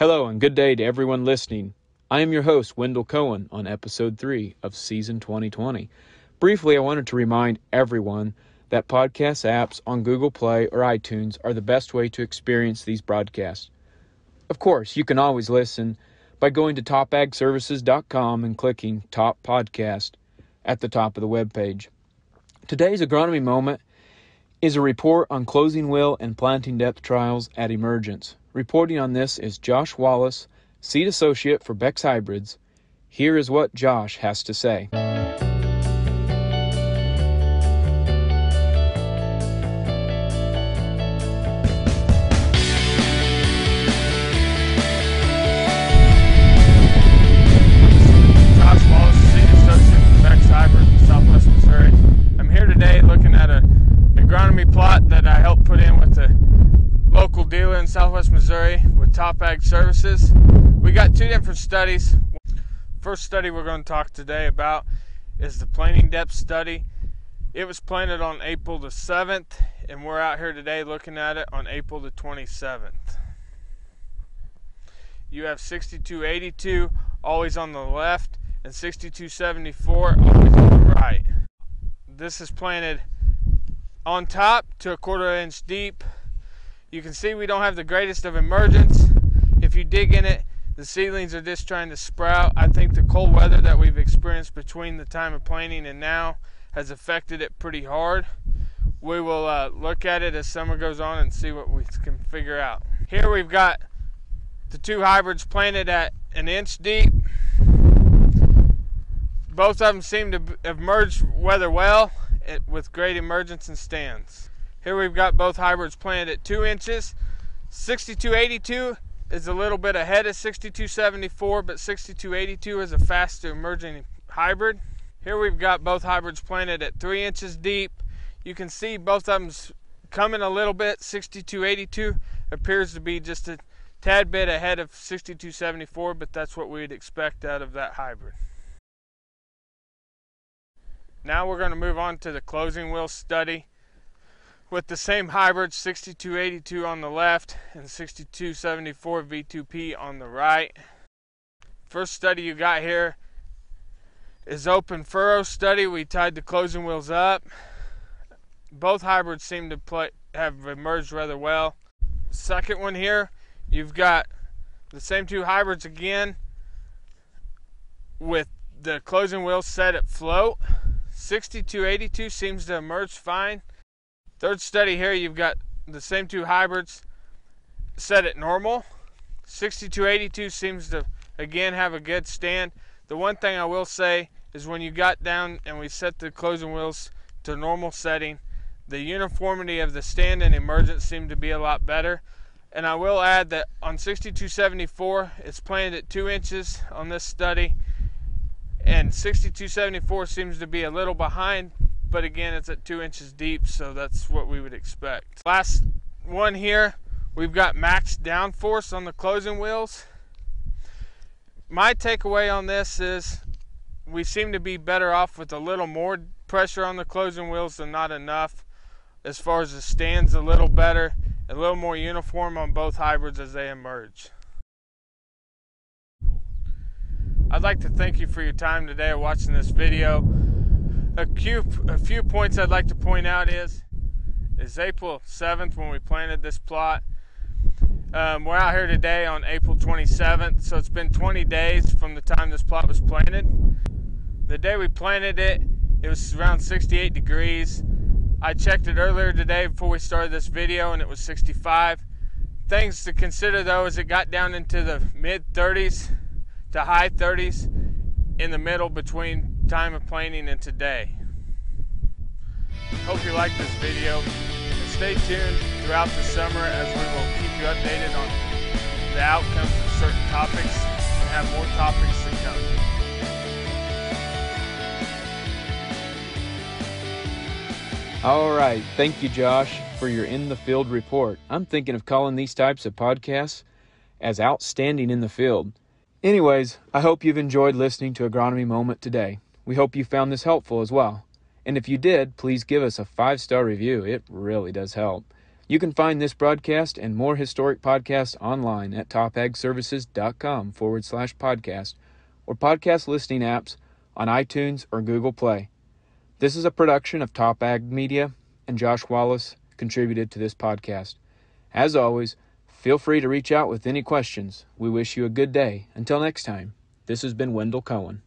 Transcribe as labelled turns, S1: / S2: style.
S1: Hello and good day to everyone listening. I am your host, Wendell Cohen, on episode 3 of season 2020. Briefly, I wanted to remind everyone that podcast apps on Google Play or iTunes are the best way to experience these broadcasts. Of course, you can always listen by going to topagservices.com and clicking Top Podcast at the top of the web page. Today's agronomy moment is a report on closing wheel and planting depth trials at Emergence. Reporting on this is Josh Wallace, Seed Associate for Beck's Hybrids. Here is what Josh has to say.
S2: Southwest Missouri with Top Ag Services. We got two different studies. First study we're going to talk today about is the planting depth study. It was planted on April the 7th, and we're out here today looking at it on April the 27th. You have 6282 always on the left and 6274 always on the right. This is planted on top to a quarter inch deep. You can see we don't have the greatest of emergence. If you dig in it, the seedlings are just trying to sprout. I think the cold weather that we've experienced between the time of planting and now has affected it pretty hard. We will uh, look at it as summer goes on and see what we can figure out. Here we've got the two hybrids planted at an inch deep. Both of them seem to have merged weather well it, with great emergence and stands. Here we've got both hybrids planted at two inches. 6282 is a little bit ahead of 6274, but 6282 is a faster emerging hybrid. Here we've got both hybrids planted at three inches deep. You can see both of them's coming a little bit. 6282 appears to be just a tad bit ahead of 6274, but that's what we'd expect out of that hybrid. Now we're going to move on to the closing wheel study with the same hybrid 6282 on the left and 6274 V2P on the right. First study you got here is open furrow study. We tied the closing wheels up. Both hybrids seem to play, have emerged rather well. Second one here, you've got the same two hybrids again with the closing wheels set at float. 6282 seems to emerge fine. Third study here, you've got the same two hybrids set at normal. 6282 seems to again have a good stand. The one thing I will say is when you got down and we set the closing wheels to normal setting, the uniformity of the stand and emergence seemed to be a lot better. And I will add that on 6274, it's planted at two inches on this study, and 6274 seems to be a little behind, but again, it's at two inches deep, so that's what we would expect. Last one here, we've got max downforce on the closing wheels. My takeaway on this is we seem to be better off with a little more pressure on the closing wheels than not enough. As far as the stands, a little better, a little more uniform on both hybrids as they emerge. I'd like to thank you for your time today watching this video. A few, a few points I'd like to point out is is April 7th when we planted this plot. Um, we're out here today on April 27th, so it's been 20 days from the time this plot was planted. The day we planted it, it was around 68 degrees. I checked it earlier today before we started this video and it was 65. Things to consider though is it got down into the mid 30s to high 30s in the middle between time of planting and today. Hope you like this video and stay tuned throughout the summer as we will keep you updated on the outcomes of certain topics and have more topics to come.
S1: All right. Thank you, Josh, for your in the field report. I'm thinking of calling these types of podcasts as outstanding in the field. Anyways, I hope you've enjoyed listening to Agronomy Moment today. We hope you found this helpful as well. And if you did, please give us a five star review. It really does help. You can find this broadcast and more historic podcasts online at topagservices.com forward slash podcast or podcast listening apps on iTunes or Google Play. This is a production of Top Ag Media, and Josh Wallace contributed to this podcast. As always, feel free to reach out with any questions. We wish you a good day. Until next time, this has been Wendell Cohen.